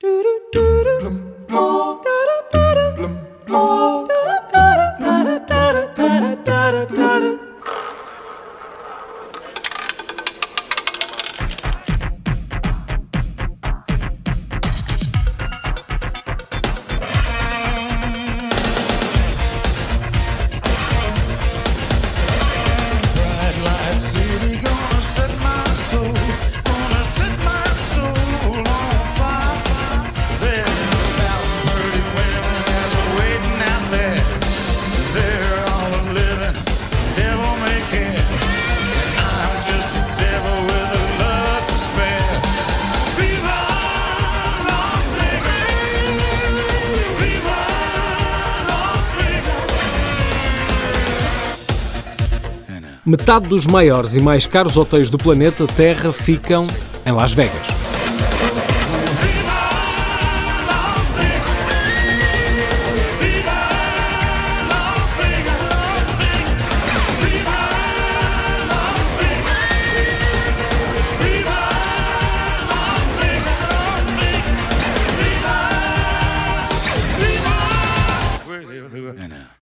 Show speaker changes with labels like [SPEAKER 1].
[SPEAKER 1] Do do do do.
[SPEAKER 2] Metade dos maiores e mais caros hotéis do planeta Terra ficam em Las Vegas.